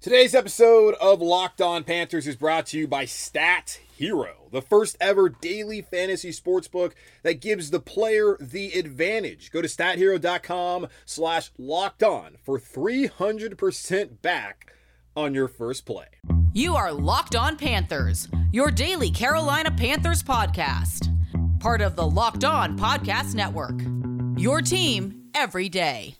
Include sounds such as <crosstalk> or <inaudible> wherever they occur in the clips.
Today's episode of Locked On Panthers is brought to you by Stat Hero, the first ever daily fantasy sports book that gives the player the advantage. Go to stathero.com slash locked on for 300% back on your first play. You are Locked On Panthers, your daily Carolina Panthers podcast. Part of the Locked On Podcast Network. Your team every day.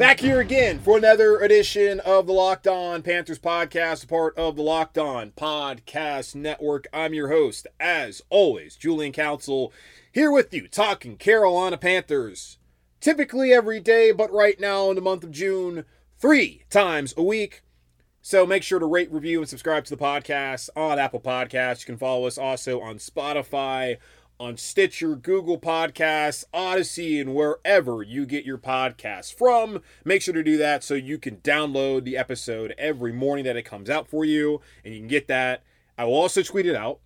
Back here again for another edition of the Locked On Panthers podcast, a part of the Locked On Podcast Network. I'm your host, as always, Julian Council, here with you, talking Carolina Panthers. Typically every day, but right now in the month of June, three times a week. So make sure to rate, review, and subscribe to the podcast on Apple Podcasts. You can follow us also on Spotify, on Stitcher, Google Podcasts, Odyssey, and wherever you get your podcasts from. Make sure to do that so you can download the episode every morning that it comes out for you, and you can get that. I will also tweet it out,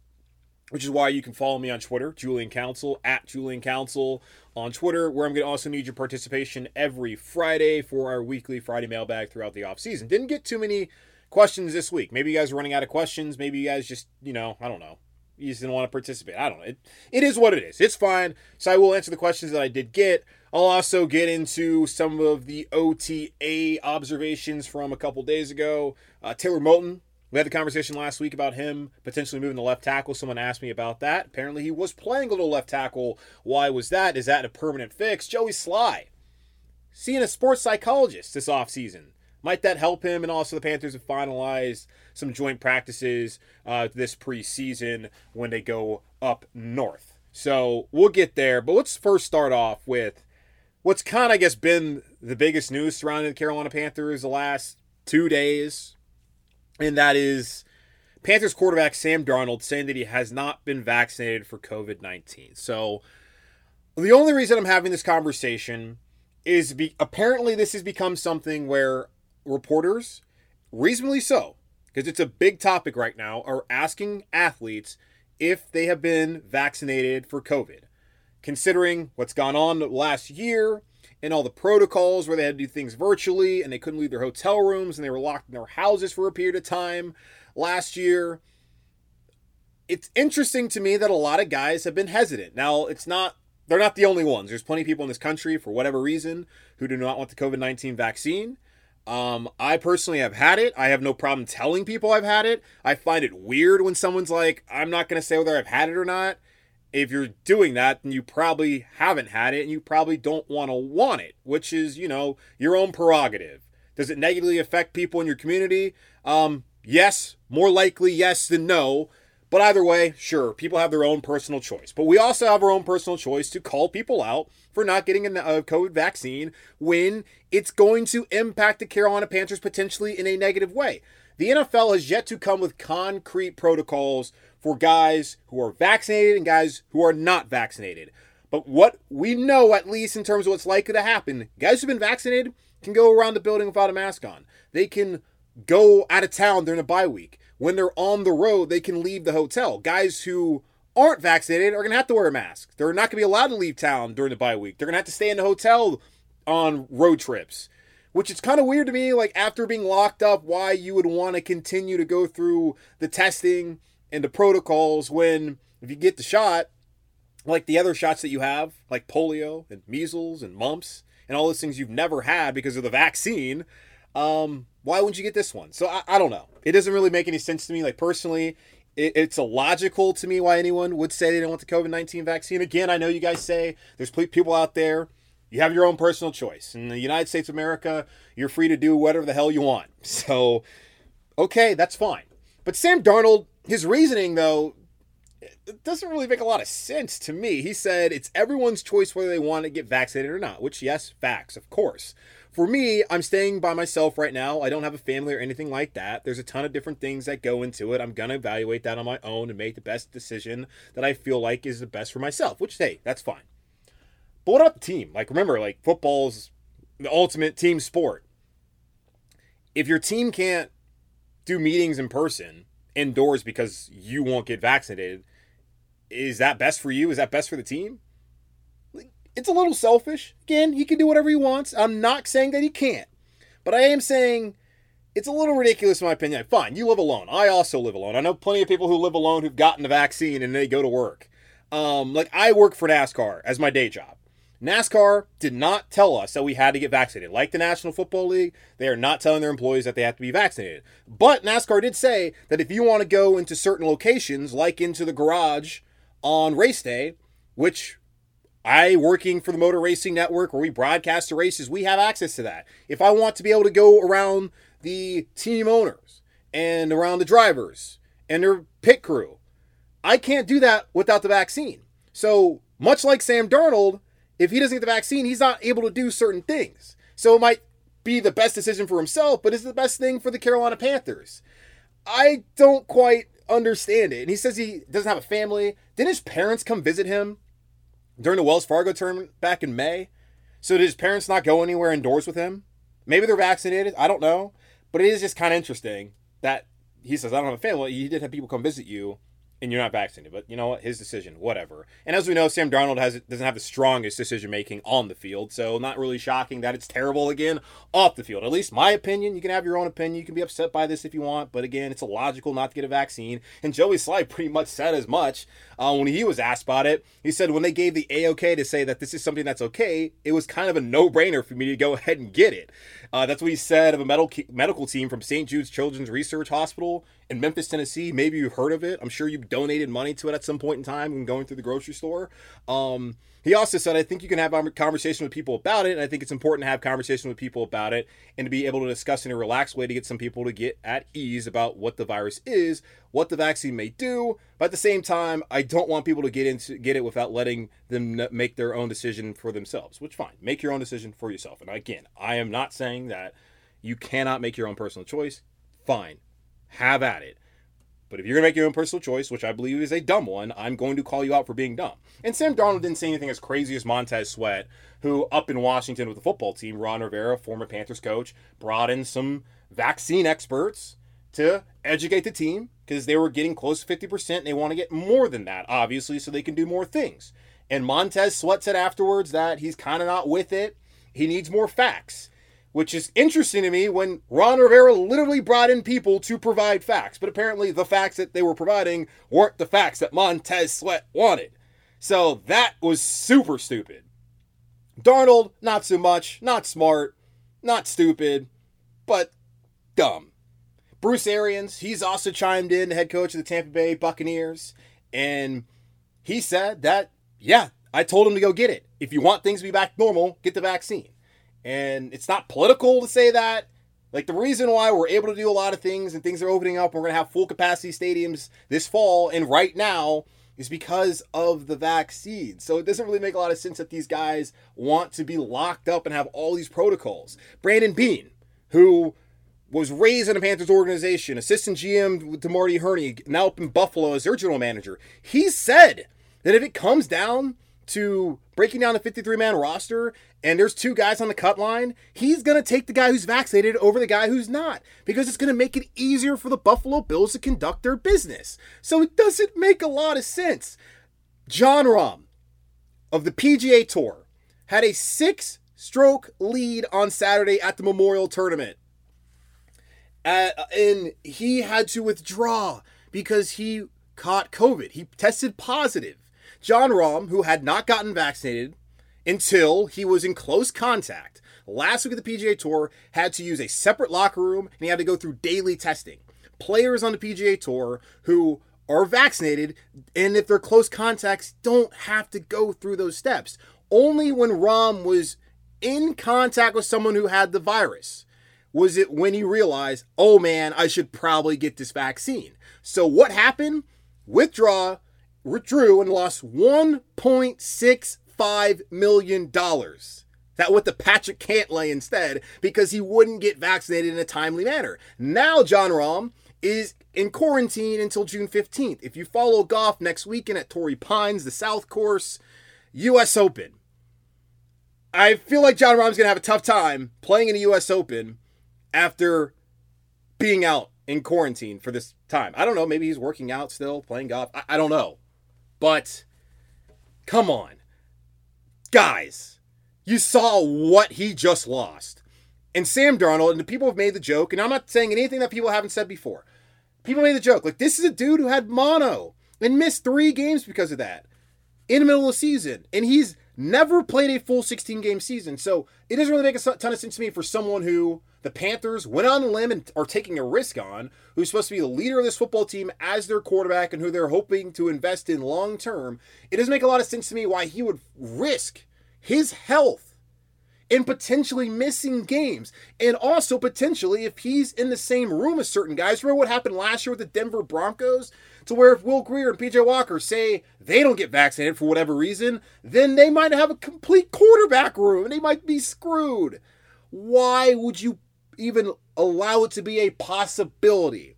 which is why you can follow me on Twitter, Julian Council, at Julian Council on Twitter, where I'm going to also need your participation every Friday for our weekly Friday mailbag throughout the off season. Didn't get too many questions this week. Maybe you guys are running out of questions. Maybe you guys just, you know, I don't know you just didn't want to participate. I don't know. It, it is what it is. It's fine. So I will answer the questions that I did get. I'll also get into some of the OTA observations from a couple days ago. Uh, Taylor Moton, we had the conversation last week about him potentially moving to left tackle. Someone asked me about that. Apparently, he was playing a little left tackle. Why was that? Is that a permanent fix? Joey Slye, seeing a sports psychologist this offseason. Might that help him? And also, the Panthers have finalized some joint practices uh, this preseason when they go up north. So we'll get there. But let's first start off with what's kind of, I guess, been the biggest news surrounding the Carolina Panthers the last two days. And that is Panthers quarterback Sam Darnold saying that he has not been vaccinated for COVID 19. So the only reason I'm having this conversation is be, apparently this has become something where reporters, reasonably so, because it's a big topic right now, are asking athletes if they have been vaccinated for COVID. Considering what's gone on last year and all the protocols where they had to do things virtually and they couldn't leave their hotel rooms and they were locked in their houses for a period of time last year. It's interesting to me that a lot of guys have been hesitant. Now, it's not they're not the only ones. There's plenty of people in this country for whatever reason who do not want the COVID-19 vaccine. Um, I personally have had it. I have no problem telling people I've had it. I find it weird when someone's like, I'm not going to say whether I've had it or not. If you're doing that, then you probably haven't had it and you probably don't want to want it, which is, you know, your own prerogative. Does it negatively affect people in your community? Um, yes, more likely yes than no. But either way, sure, people have their own personal choice. But we also have our own personal choice to call people out for not getting a uh, COVID vaccine when it's going to impact the Carolina Panthers potentially in a negative way. The NFL has yet to come with concrete protocols for guys who are vaccinated and guys who are not vaccinated. But what we know, at least in terms of what's likely to happen, guys who've been vaccinated can go around the building without a mask on. They can go out of town during a bye week when they're on the road, they can leave the hotel. Guys who aren't vaccinated are going to have to wear a mask. They're not going to be allowed to leave town during the bye week. They're going to have to stay in the hotel on road trips, which is kind of weird to me. Like, after being locked up, why you would want to continue to go through the testing and the protocols when, if you get the shot, like the other shots that you have, like polio and measles and mumps and all those things you've never had because of the vaccine, um, why wouldn't you get this one? So I, I don't know. It doesn't really make any sense to me. Like personally, it, it's illogical to me why anyone would say they don't want the COVID nineteen vaccine. Again, I know you guys say there's people out there. You have your own personal choice. In the United States of America, you're free to do whatever the hell you want. <laughs> So, okay, that's fine. But Sam Darnold, his reasoning though, it doesn't really make a lot of sense to me. He said it's everyone's choice whether they want to get vaccinated or not, which, yes, facts, of course. For me, I'm staying by myself right now. I don't have a family or anything like that. There's a ton of different things that go into it. I'm going to evaluate that on my own and make the best decision that I feel like is the best for myself, which, hey, that's fine. But what about the team? Like, remember, like, football's the ultimate team sport. If your team can't do meetings in person, indoors, because you won't get vaccinated, is that best for you? Is that best for the team? It's a little selfish. Again, he can do whatever he wants. I'm not saying that he can't. But I am saying it's a little ridiculous in my opinion. Fine, you live alone. I also live alone. I know plenty of people who live alone who've gotten the vaccine and they go to work. Um, like I work for NASCAR as my day job. NASCAR did not tell us that we had to get vaccinated. Like the National Football League, they are not telling their employees that they have to be vaccinated. But NASCAR did say that if you want to go into certain locations, like into the garage on race day, which I, working for the Motor Racing Network, where we broadcast the races, we have access to that. If I want to be able to go around the team owners and around the drivers and their pit crew, I can't do that without the vaccine. So, much like Sam Darnold, if he doesn't get the vaccine, he's not able to do certain things. So, it might be the best decision for himself, but is it the best thing for the Carolina Panthers? I don't quite understand it. And he says he doesn't have a family. Didn't his parents come visit him during the Wells Fargo tournament back in May. So did his parents not go anywhere indoors with him? Maybe they're vaccinated. I don't know. But it is just kind of interesting that he says, I don't have a family. You did have people come visit you and you're not vaccinated. But you know what? His decision, whatever. And as we know, Sam Darnold has doesn't have the strongest decision making on the field, so not really shocking that it's terrible again off the field. At least my opinion. You can have your own opinion. You can be upset by this if you want, but again, it's illogical not to get a vaccine. And Joey Slye <laughs> pretty much said as much uh, when he was asked about it. He said when they gave the A OK to say that this is something that's okay, it was kind of a no brainer for me to go ahead and get it. Uh, that's what he said of a medical medical team from St. Jude's Children's Research Hospital in Memphis, Tennessee. Maybe you've heard of it. I'm sure you've donated money to it at some point in time when going through the grocery store. Um, he also said, I think you can have a conversation with people about it. And I think it's important to have conversation with people about it and to be able to discuss in a relaxed way to get some people to get at ease about what the virus is, what the vaccine may do. But at the same time, I don't want people to get into get it without letting them make their own decision for themselves, which fine. Make your own decision for yourself. And again, I am not saying that you cannot make your own personal choice. Fine. Have at it. But if you're to make your own personal choice, which I believe is a dumb one, I'm going to call you out for being dumb. And Sam Darnold didn't say anything as crazy as Montez Sweat, who up in Washington with the football team, Ron Rivera, former Panthers coach, brought in some vaccine experts to educate the team because they were getting close to 50% and they want to get more than that, obviously, so they can do more things. And Montez Sweat said afterwards that he's kind of not with it. He needs more facts which is interesting to me when Ron Rivera literally brought in people to provide facts. But apparently, the facts that they were providing weren't the facts that Montez Sweat wanted. So that was super stupid. Darnold, not so much. Not smart. Not stupid. But dumb. Bruce Arians, he's also chimed in, head coach of the Tampa Bay Buccaneers. And he said that, yeah, I told him to go get it. If you want things to be back normal, get the vaccine. And it's not political to say that. Like the reason why we're able to do a lot of things and things are opening up, we're going to have full capacity stadiums this fall and right now is because of the vaccine. So it doesn't really make a lot of sense that these guys want to be locked up and have all these protocols. Brandon Beane, who was raised in a Panthers organization, assistant GM to Marty Hurney, now up in Buffalo as their general manager, he said that if it comes down to breaking down the 53 man roster and there's two guys on the cut line, he's going to take the guy who's vaccinated over the guy who's not because it's going to make it easier for the Buffalo Bills to conduct their business. So it doesn't make a lot of sense. Jon Rahm of the PGA Tour had a six stroke lead on Saturday at the Memorial Tournament. Uh, and he had to withdraw because he caught COVID. He tested positive. Jon Rahm, who had not gotten vaccinated until he was in close contact last week at the PGA Tour, had to use a separate locker room and he had to go through daily testing. Players on the PGA Tour who are vaccinated and if they're close contacts don't have to go through those steps. Only when Rahm was in contact with someone who had the virus was it when he realized, oh man, I should probably get this vaccine. So what happened? Withdraw, withdrew and lost $1.65 million. That went to Patrick Cantlay instead because he wouldn't get vaccinated in a timely manner. Now Jon Rahm is in quarantine until June 15th. If you follow golf next weekend at Torrey Pines, the South Course, US Open. I feel like Jon Rahm's going to have a tough time playing in a US Open after being out in quarantine for this time. I don't know. Maybe he's working out still, playing golf. I, I don't know. But come on. Guys, you saw what he just lost. And Sam Darnold, and the people have made the joke, and I'm not saying anything that people haven't said before. People made the joke. Like, this is a dude who had mono and missed three games because of that in the middle of the season. And he's never played a full 16 game season. So it doesn't really make a ton of sense to me for someone who the Panthers went on a limb and are taking a risk on, who's supposed to be the leader of this football team as their quarterback and who they're hoping to invest in long term. It doesn't make a lot of sense to me why he would risk his health in potentially missing games. And also potentially if he's in the same room as certain guys. Remember what happened last year with the Denver Broncos? To where if Will Grier and PJ Walker say they don't get vaccinated for whatever reason, then they might have a complete quarterback room and they might be screwed. Why would you even allow it to be a possibility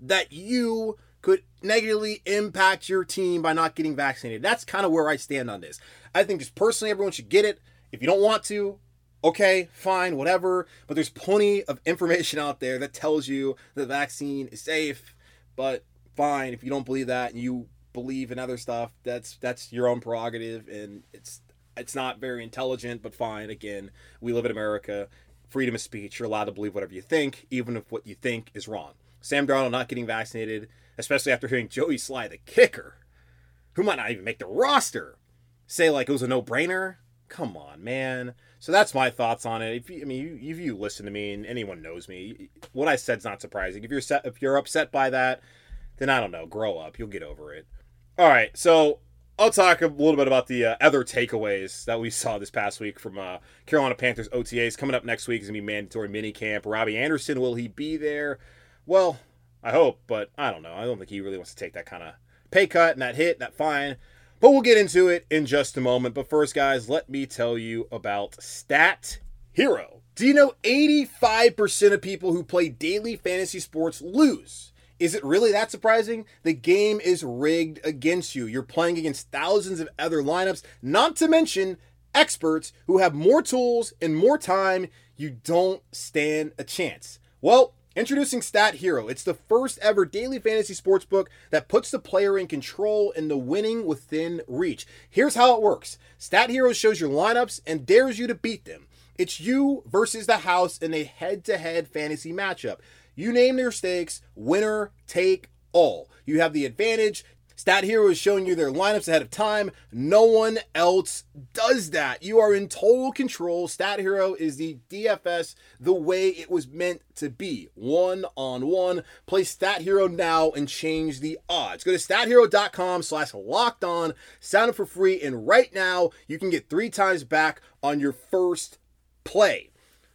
that you could negatively impact your team by not getting vaccinated? That's kind of where I stand on this. I think just personally, everyone should get it. If you don't want to, okay, fine, whatever. But there's plenty of information out there that tells you the vaccine is safe. But fine, if you don't believe that and you believe in other stuff, that's that's your own prerogative, and it's it's not very intelligent. But fine, again, we live in America, freedom of speech. You're allowed to believe whatever you think, even if what you think is wrong. Sam Darnold not getting vaccinated, especially after hearing Joey Slye, the kicker, who might not even make the roster, say like it was a no-brainer. Come on, man. So that's my thoughts on it. If you, I mean, you, if you listen to me and anyone knows me, what I said's not surprising. If you're set, if you're upset by that, then I don't know. Grow up. You'll get over it. All right. So I'll talk a little bit about the uh, other takeaways that we saw this past week from uh, Carolina Panthers OTAs. Coming up next week is going to be mandatory mini camp. Robby Anderson, will he be there? Well, I hope, but I don't know. I don't think he really wants to take that kind of pay cut and that hit, that fine. But we'll get into it in just a moment. But first, guys, let me tell you about Stat Hero. Do you know 85% of people who play daily fantasy sports lose? Is it really that surprising? The game is rigged against you. You're playing against thousands of other lineups, not to mention experts who have more tools and more time. You don't stand a chance. Well, Introducing Stat Hero. It's the first ever daily fantasy sports book that puts the player in control and the winning within reach. Here's how it works Stat Hero shows your lineups and dares you to beat them. It's you versus the house in a head to head fantasy matchup. You name your stakes, winner take all. You have the advantage. Stat Hero is showing you their lineups ahead of time. No one else does that. You are in total control. Stat Hero is the DFS the way it was meant to be. One on one. Play Stat Hero now and change the odds. Go to stathero.com slash locked on. Sign up for free. And right now, you can get three times back on your first play.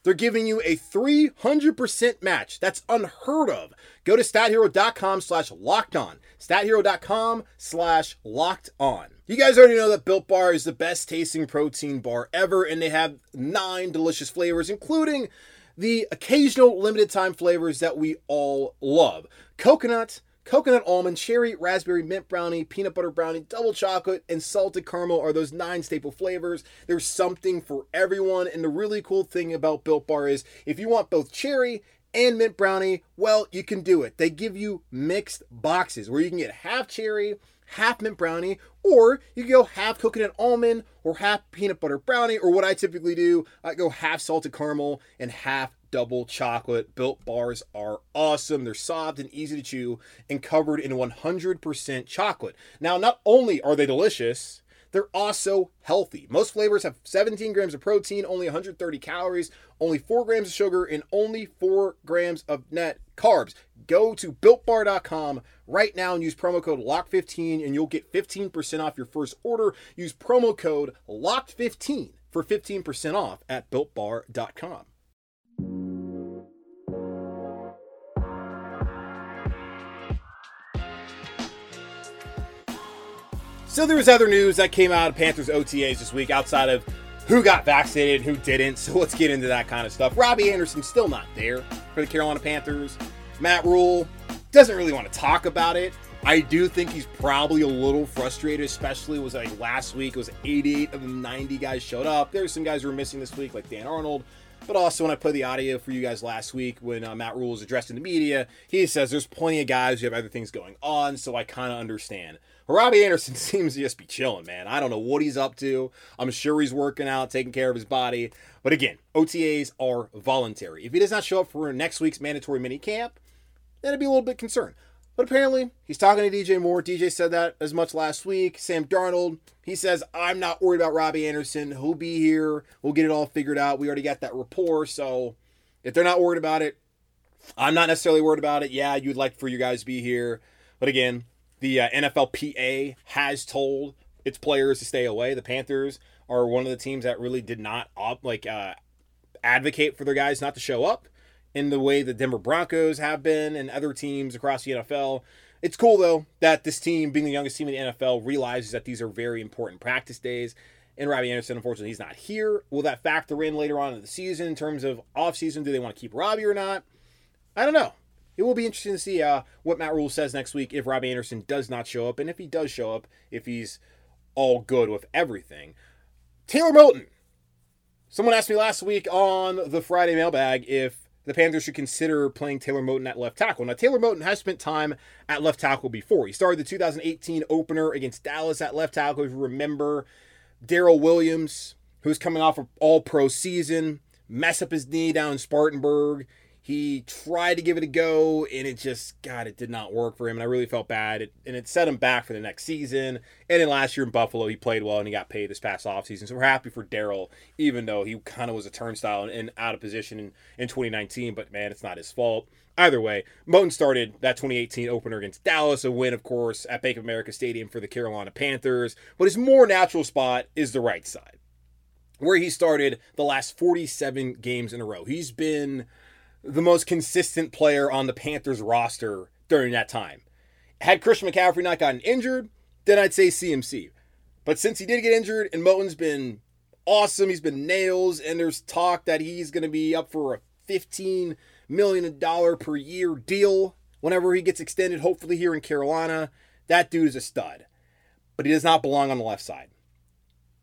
They're giving you a 300% match. That's unheard of. Go to stathero.com slash locked on. Stathero.com slash locked on. You guys already know that Built Bar is the best tasting protein bar ever, and they have nine delicious flavors, including the occasional limited time flavors that we all love coconut, coconut almond, cherry, raspberry, mint brownie, peanut butter brownie, double chocolate, and salted caramel are those nine staple flavors. There's something for everyone. And the really cool thing about Built Bar is if you want both cherry and mint brownie, well, you can do it. They give you mixed boxes where you can get half cherry, half mint brownie, or you can go half coconut almond or half peanut butter brownie, or what I typically do, I go half salted caramel and half double chocolate. Built bars are awesome. They're soft and easy to chew and covered in 100% chocolate. Now, not only are they delicious, they're also healthy. Most flavors have 17 grams of protein, only 130 calories, only 4 grams of sugar, and only 4 grams of net carbs. Go to builtbar.com right now and use promo code LOCK15 and you'll get 15% off your first order. Use promo code LOCK15 for 15% off at builtbar.com. So there was other news that came out of Panthers OTAs this week outside of who got vaccinated, and who didn't. So let's get into that kind of stuff. Robby Anderson still not there for the Carolina Panthers. Matt Rhule doesn't really want to talk about it. I do think he's probably a little frustrated, especially was like last week. It was 88 of the 90 guys showed up. There's some guys who were missing this week, like Dan Arnold. But also, when I played the audio for you guys last week, when uh, Matt Rhule was addressing the media, he says there's plenty of guys who have other things going on, so I kind of understand. Robby Anderson <laughs> seems to just be chilling, man. I don't know what he's up to. I'm sure he's working out, taking care of his body. But again, OTAs are voluntary. If he does not show up for next week's mandatory mini camp, then I'd be a little bit concerned. But apparently, he's talking to DJ Moore. DJ said that as much last week. Sam Darnold, he says, I'm not worried about Robby Anderson. He'll be here. We'll get it all figured out. We already got that rapport. So if they're not worried about it, I'm not necessarily worried about it. Yeah, you'd like for you guys to be here. But again, the uh, NFLPA has told its players to stay away. The Panthers are one of the teams that really did not op- like uh, advocate for their guys not to show up in the way the Denver Broncos have been and other teams across the NFL. It's cool though that this team, being the youngest team in the NFL, realizes that these are very important practice days. And Robby Anderson, unfortunately, he's not here. Will that factor in later on in the season in terms of offseason? Do they want to keep Robby or not? I don't know it will be interesting to see uh, what Matt Rhule says next week if Robby Anderson does not show up, and if he does show up, if he's all good with everything. Taylor Moton. Someone asked me last week on the Friday mailbag if the Panthers should consider playing Taylor Moton at left tackle. Now, Taylor Moton has spent time at left tackle before. He started the 2018 opener against Dallas at left tackle. If you remember, Daryl Williams, who's coming off of all pro season, mess up his knee down in Spartanburg. He tried to give it a go, and it just, God, it did not work for him. And I really felt bad. It, and it set him back for the next season. And then last year in Buffalo, he played well and he got paid this past offseason. So we're happy for Daryl, even though he kind of was a turnstile and, and out of position in, in 2019. But man, it's not his fault. Either way, Moton started that 2018 opener against Dallas, a win, of course, at Bank of America Stadium for the Carolina Panthers. But his more natural spot is the right side, where he started the last 47 games in a row. He's been the most consistent player on the Panthers roster during that time. Had Christian McCaffrey not gotten injured, then I'd say CMC. But since he did get injured and Moton's been awesome, he's been nails, and there's talk that he's going to be up for a $15 million per year deal whenever he gets extended, hopefully here in Carolina. That dude is a stud. But he does not belong on the left side.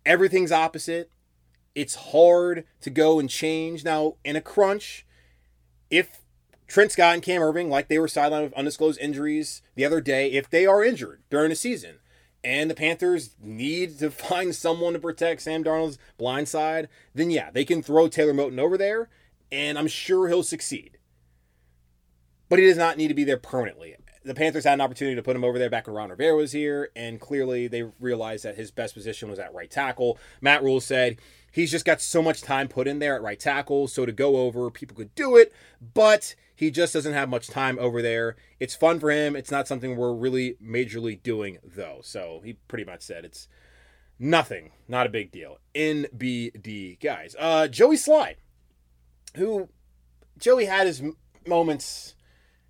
Everything's opposite. It's hard to go and change. Now, in a crunch, if Trent Scott and Cam Erving, like they were sidelined with undisclosed injuries the other day, if they are injured during the season and the Panthers need to <laughs> find someone to protect Sam Darnold's blind side, then yeah, they can throw Taylor Moton over there, and I'm sure he'll succeed. But he does not need to be there permanently. The Panthers had an opportunity to put him over there back when Ron Rivera was here, and clearly they realized that his best position was at right tackle. Matt Rhule said He's just got so much time put in there at right tackle. So to go over, people could do it, but he just doesn't have much time over there. It's fun for him. It's not something we're really majorly doing, though. So he pretty much said it's nothing, not a big deal. NBD, guys. Uh, Joey Slye, who Joey had his moments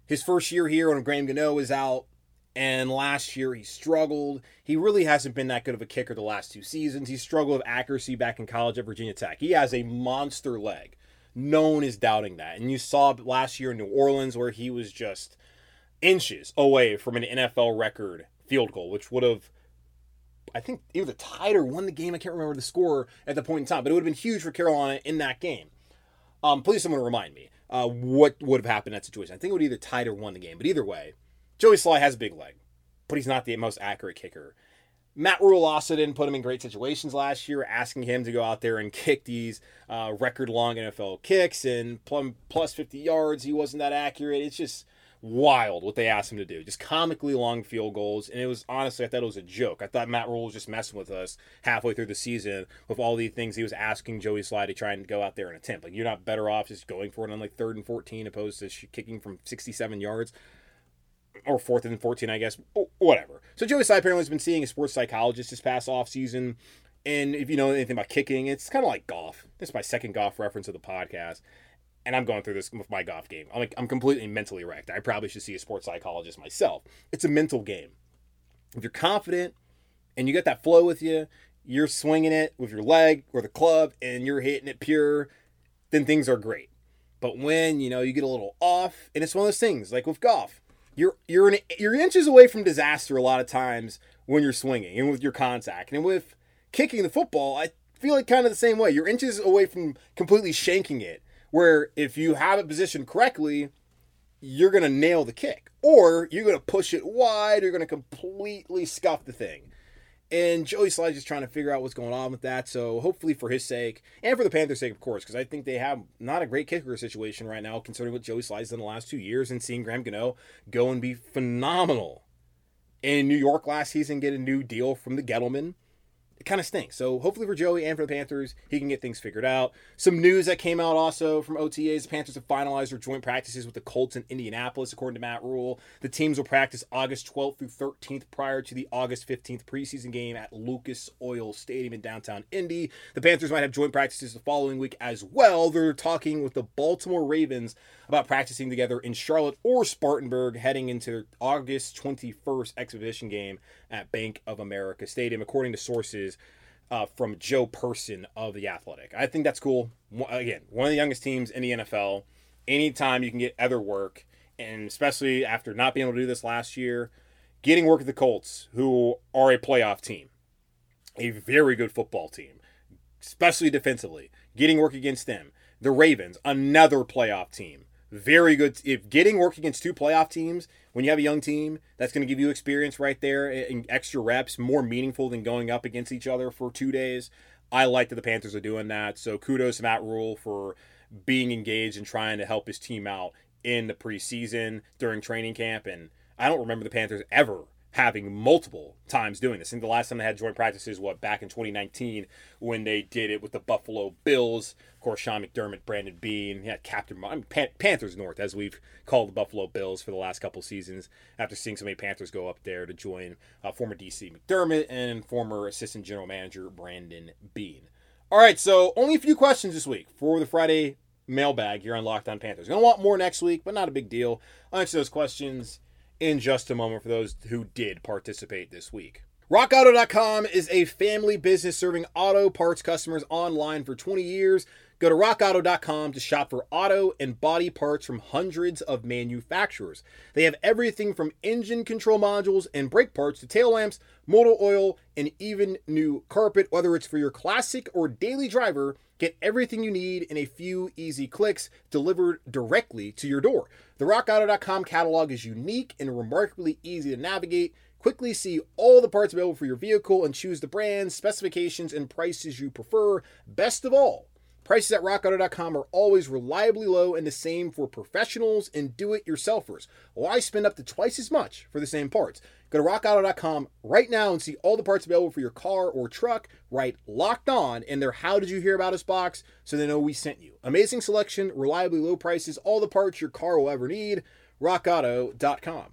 his first year here when Graham Gano was out. And last year he struggled. He really hasn't been that good of a kicker the last two seasons. He struggled with accuracy back in college at Virginia Tech. He has a monster leg. No one is doubting that. And you saw last year in New Orleans where he was just inches away from an NFL record field goal, which would have, I think, either tied or won the game. I can't remember the score at the point in time, but it would have been huge for Carolina in that game. Um, please, someone remind me uh, what would have happened in that situation. I think it would either tied or won the game, but either way, Joey Slye has a big leg, but he's not the most accurate kicker. Matt also didn't put him in great situations last year, asking him to go out there and kick these uh, record long NFL kicks and plus 50 yards. He wasn't that accurate. It's just wild what they asked him to do. Just comically long field goals. And it was honestly, I thought it was a joke. I thought Matt Rhule was just messing with us halfway through the season with all the things he was asking Joey Slye to try and go out there and attempt. Like, you're not better off just going for it on like third and 14 opposed to kicking from 67 yards or fourth and 14, I guess, whatever. So Joey Slye apparently has been seeing a sports psychologist this past off season. And if you know anything about kicking, it's kind of like golf. This is my second golf reference of the podcast. And I'm going through this with my golf game. I'm like, I'm completely mentally wrecked. I probably should see a sports psychologist myself. It's a mental game. If you're confident and you get that flow with you, you're swinging it with your leg or the club and you're hitting it pure, then things are great. But when, you know, you get a little off, and it's one of those things like with golf, you're you're an, you're inches away from disaster a lot of times when you're swinging and with your contact. And with kicking the football, I feel like kind of the same way. You're inches away from completely shanking it. Where if you have it positioned correctly, you're to nail the kick. Or you're to push it wide, or you're to completely scuff the thing. And Joey Slye's just trying to figure out what's going on with that. So hopefully for his sake and for the Panthers' sake, of course, because I think they have not a great kicker situation right now, considering what Joey Slye's done the last two years and seeing Graham Gano go and be phenomenal in New York last season, get a new deal from the Gettleman it kind of stinks. So hopefully for Joey and for the Panthers, he can get things figured out. Some news that came out also from OTAs: the Panthers have finalized their joint practices with the Colts in Indianapolis, according to Matt Rhule. The teams will practice August 12th through 13th prior to the August 15th preseason game at Lucas Oil Stadium in downtown Indy. The Panthers might have joint practices the following week as well. They're talking with the Baltimore Ravens about practicing together in Charlotte or Spartanburg heading into August 21st exhibition game at Bank of America Stadium, according to sources uh, from Joe Person of The Athletic. I think that's cool. Again, one of the youngest teams in the NFL. Anytime you can get other work, and especially after not being able to do this last year, getting work at the Colts, who are a playoff team, a very good football team, especially defensively, getting work against them. The Ravens, another playoff team very good. If getting work against two playoff teams when you have a young team, that's going to give you experience right there and extra reps, more meaningful than going up against each other for two days. I like that the Panthers are doing that. So kudos to Matt Rhule for being engaged and trying to help his team out in the preseason during training camp. And I don't remember the Panthers ever having multiple times doing this. Think the last time they had joint practices, what, back in 2019 when they did it with the Buffalo Bills. Of course, Sean McDermott, Brandon Beane, yeah, Captain I mean, Pan- Panthers North, as we've called the Buffalo Bills for the last couple seasons, after seeing so many Panthers go up there to join uh, former DC McDermott and former assistant general manager Brandon Beane. All right, so only a few questions this week for the Friday mailbag here on Locked On Panthers. Gonna want more next week, but not a big deal. I'll answer those questions in just a moment for those who did participate this week. RockAuto.com is a family business serving auto parts customers online for 20 years. Go to rockauto.com to shop for auto and body parts from hundreds of manufacturers. They have everything from engine control modules and brake parts to tail lamps, motor oil, and even new carpet. Whether it's for your classic or daily driver, get everything you need in a few easy clicks delivered directly to your door. The rockauto.com catalog is unique and remarkably easy to navigate. Quickly see all the parts available for your vehicle and choose the brands, specifications, and prices you prefer. Best of all, Prices at rockauto.com are always reliably low and the same for professionals and do it yourselfers. Why spend up to twice as much for the same parts? Go to rockauto.com right now and see all the parts available for your car or truck. Right locked on in their How Did You Hear About Us box so they know we sent you. Amazing selection, reliably low prices, all the parts your car will ever need. RockAuto.com.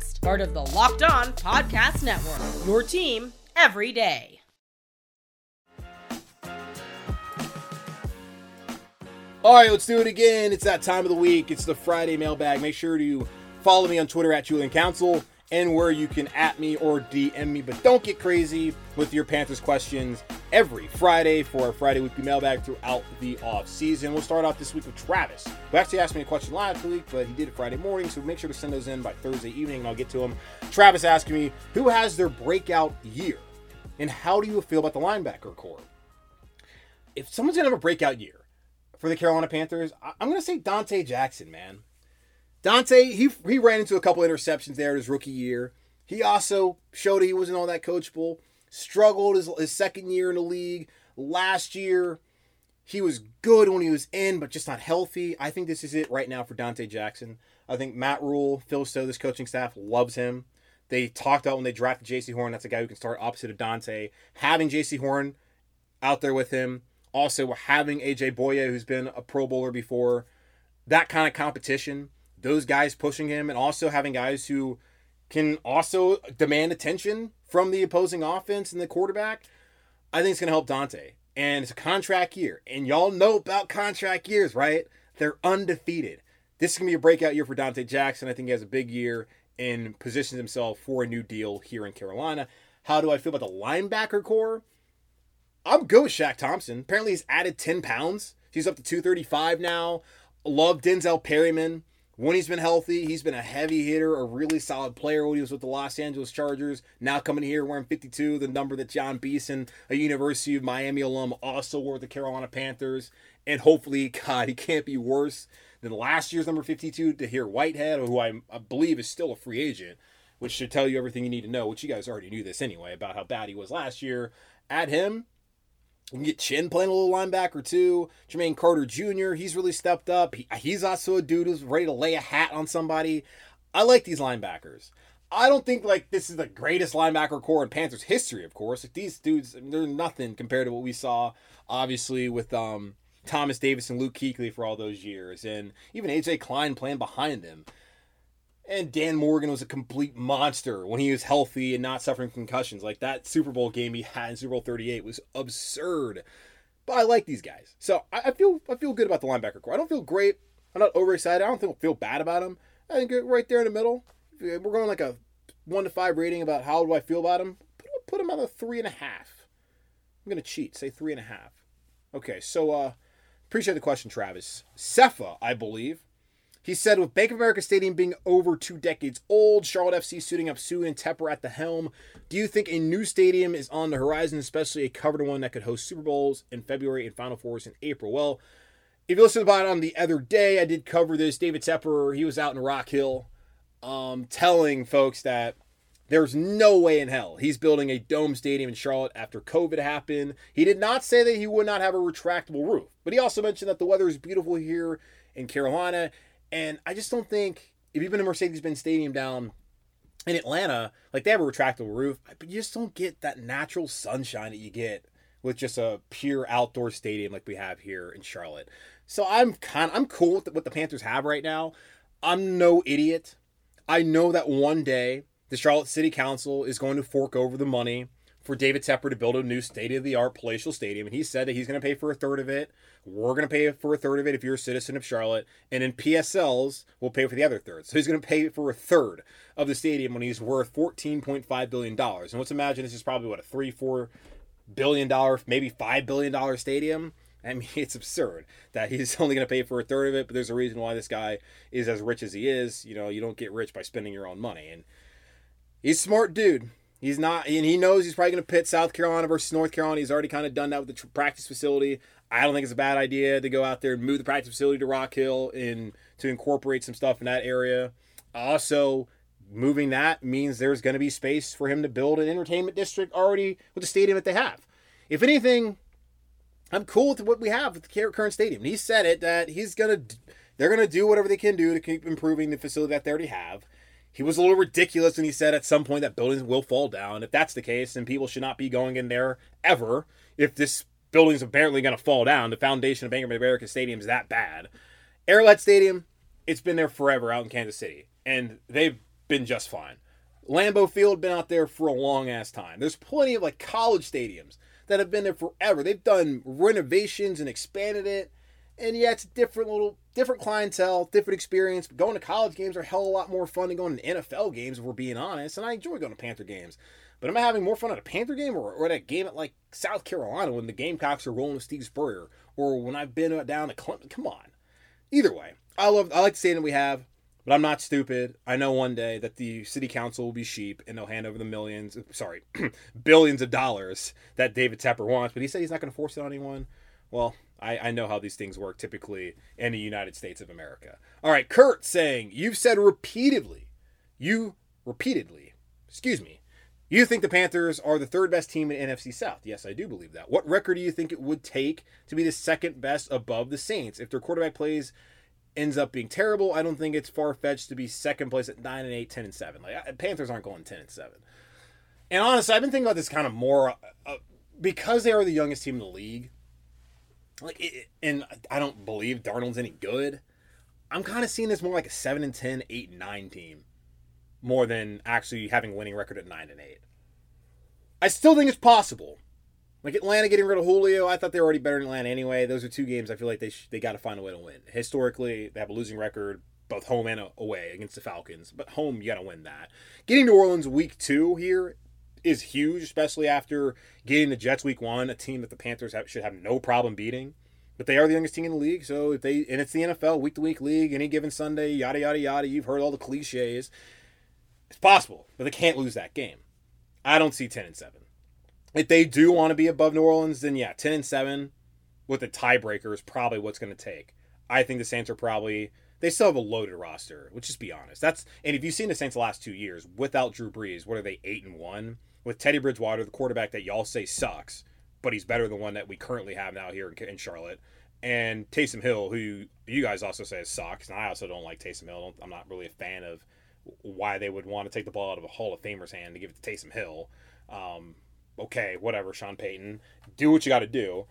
part of the Locked On Podcast Network. Your team every day. All right, let's do it again. It's that time of the week. It's the Friday mailbag. Make sure to follow me on Twitter at Julian Council and where you can at me or DM me. But don't get crazy with your Panthers questions every Friday for our Friday weekly mailbag throughout the off season. We'll start off this week with Travis, who actually asked me a question last week, but he did it Friday morning. So make sure to send those in by Thursday evening, and I'll get to them. Travis asking me who has their breakout year, and how do you feel about the linebacker core? If someone's gonna have a breakout year for the Carolina Panthers, I'm gonna say Donte Jackson, man. Donte, he he ran into a couple interceptions there in his rookie year. He also showed he wasn't all that coachable. Struggled his, his second year in the league. Last year, he was good when he was in, but just not healthy. I think this is it right now for Donte Jackson. I think Matt Rhule, Phil Snow, this coaching staff loves him. They talked about when they drafted Jaycee Horn, that's a guy who can start opposite of Donte. Having Jaycee Horn out there with him, also having AJ Bouye, who's been a Pro Bowler before, that kind of competition, those guys pushing him, and also having guys who can also demand attention from the opposing offense and the quarterback, I think it's going to help Donte. And it's a contract year. And y'all know about contract years, right? They're undefeated. This is going to be a breakout year for Donte Jackson. I think he has a big year and positions himself for a new deal here in Carolina. How do I feel about the linebacker core? I'm good with Shaq Thompson. Apparently, he's added 10 pounds. He's up to 235 now. Love Denzel Perryman. When he's been healthy, he's been a heavy hitter, a really solid player when he was with the Los Angeles Chargers. Now coming here wearing 52, the number that Jon Beason, a University of Miami alum, also wore the Carolina Panthers. And hopefully, <laughs> God, he can't be worse than last year's number 52, Tahir Whitehead, who I, I believe is still a free agent, which should tell you everything you need to know, which you guys already knew this anyway, about how bad he was last year. Add him, you can get Chinn playing a little linebacker too. Jermaine Carter Jr., he's really stepped up. He, he's also a dude who's ready to lay a hat on somebody. I like these linebackers. I don't think like this is the greatest linebacker core in Panthers history, of course. Like, these dudes, they're nothing compared to what we saw, obviously, with um, Thomas Davis and Luke Kuechly for all those years, and even AJ Klein playing behind them. And Dan Morgan was a complete monster when he was healthy and not suffering concussions. Like that Super Bowl game he had in Super Bowl 38 was absurd. But I like these guys. So I, I feel I feel good about the linebacker core. I don't feel great. I'm not overexcited. I don't feel, feel bad about them. I think right there in the middle. We're going like a one to five rating about how do I feel about him. Put, put him at a three and a half. I'm gonna cheat. Say three and a half. Okay, so uh appreciate the question, Travis. Cefa, I believe, he said, with Bank of America Stadium being over two decades old, Charlotte FC suiting up soon, and Tepper at the helm, do you think a new stadium is on the horizon, especially a covered one that could host Super Bowls in February and Final Fours in April? Well, if you listen about it on the other day, I did cover this. David Tepper, he was out in Rock Hill um, telling folks that there's no way in hell he's building a dome stadium in Charlotte after COVID happened. He did not say that he would not have a retractable roof, but he also mentioned that the weather is beautiful here in Carolina and I just don't think if you've been to Mercedes Benz Stadium down in Atlanta, like they have a retractable roof, but you just don't get that natural sunshine that you get with just a pure outdoor stadium like we have here in Charlotte. So I'm kind of, I'm cool with what the Panthers have right now. I'm no idiot. I know that one day the Charlotte City Council is going to fork over the money for David Tepper to build a new state of the art palatial stadium. And he said that he's going to pay for a third of it. We're going to pay for a third of it if you're a citizen of Charlotte. And then PSLs we'll pay for the other third. So he's going to pay for a third of the stadium when he's worth $14.5 billion. And let's imagine this is probably what a three, four billion dollar, maybe five billion dollar stadium. I mean, <laughs> it's absurd that he's <laughs> only going to pay for a third of it, but there's a reason why this guy is as rich as he is. You know, you don't get rich by spending your own money. And he's smart dude. He's not, and he knows he's probably going to pit South Carolina versus North Carolina. He's already kind of done that with the practice facility. I don't think it's a bad idea to go out there and move the practice facility to Rock Hill and to incorporate some stuff in that area. Also, moving that means there's going to be space for him to build an entertainment district already with the stadium that they have. If anything, I'm cool with what we have with the current stadium. And he said it that he's going to, they're going to do whatever they can do to keep improving the facility that they already have. He was a little ridiculous when he said at some point that buildings will fall down. If that's the case, then people should not be going in there ever. If this building's apparently going to fall down, the foundation of Bank of America Stadium is that bad. Arrowhead Stadium, it's been there forever out in Kansas City, and they've been just fine. Lambeau Field been out there for a long ass time. There's plenty of like college stadiums that have been there forever. They've done renovations and expanded it and yeah, it's different little different clientele, different experience. But going to college games are a hell of a lot more fun than going to NFL games, if we're being honest. And I enjoy going to Panther games. But am I having more fun at a Panther game or, or at a game at like South Carolina when the Gamecocks are rolling with Steve Spurrier? Or when I've been uh, down to Clemson? Come on. Either way, I love I like the stadium we have, but I'm not stupid. I know one day that the city council will be sheep and they'll hand over the millions, uh, sorry, <clears throat> billions of dollars that David Tepper wants. But he said he's not going to force it on anyone. Well, I, I know how these things work typically in the United States of America. All right, Kurt saying, You've said repeatedly, you repeatedly, excuse me, you think the Panthers are the third best team in NFC South. Yes, I do believe that. What record do you think it would take to be the second best above the Saints if their quarterback plays ends up being terrible, I don't think it's far fetched to be second place at 9 and 8, 10 and 7. Like Panthers aren't going 10 and 7. And honestly, I've been thinking about this kind of more uh, because they are the youngest team in the league. Like, it, and I don't believe Darnold's any good. I'm kind of seeing this more like a 7 and 10, 8 and 9 team more than actually having a winning record at 9 and 8. I still think it's possible. Like Atlanta getting rid of Julio, I thought they were already better than Atlanta anyway. Those are two games I feel like they sh- they got to find a way to win. Historically, they have a losing record both home and away against the Falcons, but home you got to win that. Getting New Orleans week 2 here is huge, especially after getting the Jets week 1, a team that the Panthers have, should have no problem beating. But they are the youngest team in the league, so if they and it's the NFL week to week league, any given Sunday, yada yada yada. You've heard all the cliches. It's possible, but they can't lose that game. I don't see ten and seven. If they do want to be above New Orleans, then yeah, ten and seven with a tiebreaker is probably what's going to take. I think the Saints are probably they still have a loaded roster. Let's just be honest. That's and if you've seen the Saints the last two years without Drew Brees, what are they eight and one with Teddy Bridgewater, the quarterback that y'all say sucks, but he's better than the one that we currently have now here in, in Charlotte and Taysom Hill, who you guys also say sucks, and I also don't like Taysom Hill. I'm not really a fan of why they would want to take the ball out of a Hall of Famer's hand to give it to Taysom Hill. Um, okay, whatever, Sean Payton, do what you got to do.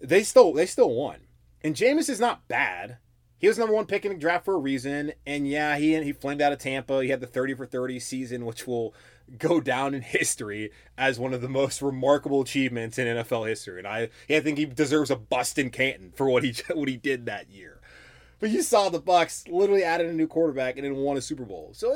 They still they still won, and Jameis is not bad. He was number one pick in the draft for a reason, and yeah, he he flamed out of Tampa. He had the thirty for thirty season, which will go down in <laughs> history as one of the most remarkable achievements in NFL history. And I, I think he deserves a bust in Canton for what he <laughs> what he did that year. But you saw the Bucs literally added a new quarterback and then won a Super Bowl. So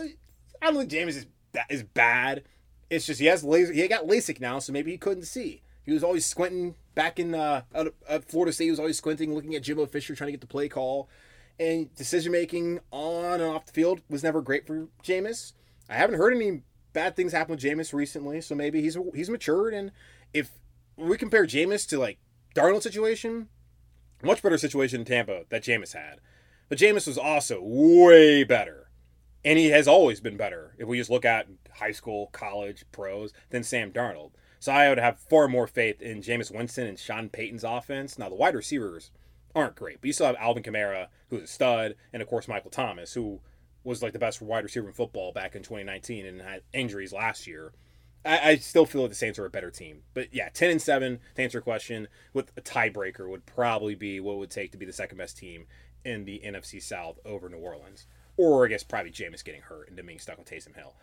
I don't think Jameis is is bad. It's just he has laser. He got LASIK now, so maybe he couldn't see. He was always squinting back in uh, at Florida State. He was always squinting, looking at Jimbo Fisher, trying to get the play call. And decision making on and off the field was never great for Jameis. I haven't heard any bad things happen with Jameis recently, so maybe he's he's matured. And if we compare Jameis to like Darnold situation, much better situation in Tampa that Jameis had. But Jameis was also way better. And he has always been better if we just look at high school, college, pros, than Sam Darnold. So I would have far more faith in Jameis Winston and Sean Payton's offense. Now, the wide receivers aren't great, but you still have Alvin Kamara, who's a stud, and of course, Michael Thomas, who was like the best wide receiver in football back in 2019 and had injuries last year. I, I still feel like the Saints are a better team. But yeah, 10 and 7, to answer your question, with a tiebreaker would probably be what it would take to be the second best team in the NFC South over New Orleans. Or I guess probably Jameis getting hurt and then being stuck with Taysom Hill.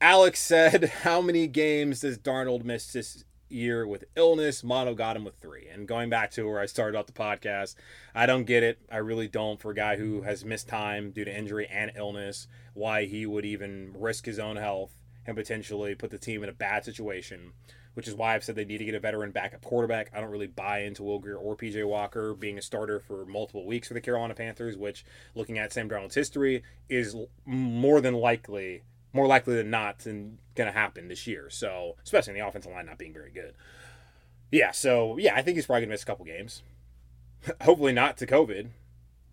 Alex said, <laughs> How many games does Darnold miss this year with illness. Mono got him with three. And going back to where I started off the podcast, I don't get it. I really don't for a guy who has missed time due to injury and illness, why he would even risk his own health and potentially put the team in a bad situation. Which is why I've said they need to get a veteran backup quarterback. I don't really buy into Will Grier or PJ Walker being a starter for multiple weeks for the Carolina Panthers, which, looking at Sam Darnold's history, is more than likely more likely than not and going to happen this year. So, especially in the offensive line not being very good. Yeah, so yeah, I think he's probably going to miss a couple games. <laughs> Hopefully not to COVID,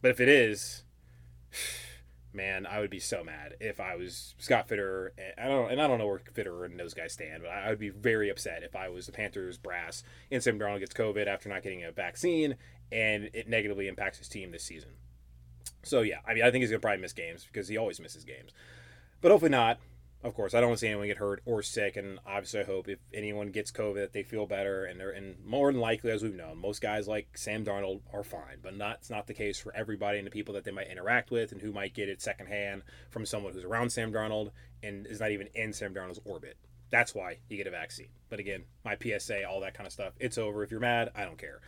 but if it is, <sighs> man, I would be so mad if I was Scott Fitterer. I don't, and I don't know where Fitterer and those guys stand, but I would be very upset if I was the Panthers brass and Sam Darnold gets COVID after not getting a vaccine and it negatively impacts his team this season. So yeah, I mean, I think he's gonna probably miss games because he always misses games but hopefully not. Of course, I don't want to see anyone get hurt or sick, and obviously, I hope if anyone gets COVID, that they feel better, and they're and more than likely, as we've known, most guys like Sam Darnold are fine, but not it's not the case for everybody and the people that they might interact with and who might get it secondhand from someone who's around Sam Darnold and is not even in Sam Darnold's orbit. That's why you get a vaccine. But again, my PSA, all that kind of stuff, it's over. If you're mad, I don't care.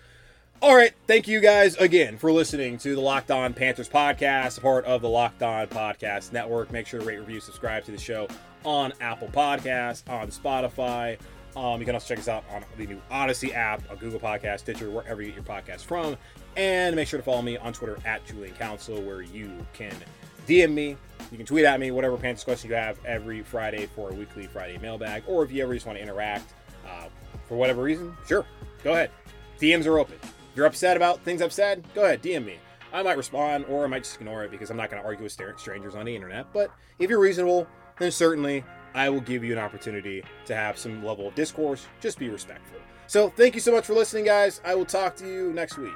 All right. Thank you guys again for listening to the Locked On Panthers podcast, part of the Locked On Podcast Network. Make sure to rate, review, subscribe to the show on Apple Podcasts, on Spotify. Um, you can also check us out on the new Audacy app, on Google Podcast, Stitcher, wherever you get your podcast from. And make sure to follow me on Twitter at Julian Council, where you can DM me. You can tweet at me, whatever Panthers question you have every Friday for a weekly Friday mailbag. Or if you ever just want to interact uh, for whatever reason, sure, go ahead. DMs are open you're upset about things I've said, go ahead, DM me. I might respond or I might just ignore it because I'm not going to argue with strangers on the internet. But if you're reasonable, then certainly I will give you an opportunity to have some level of discourse. Just be respectful. So thank you so much for listening, guys. I will talk to you next week.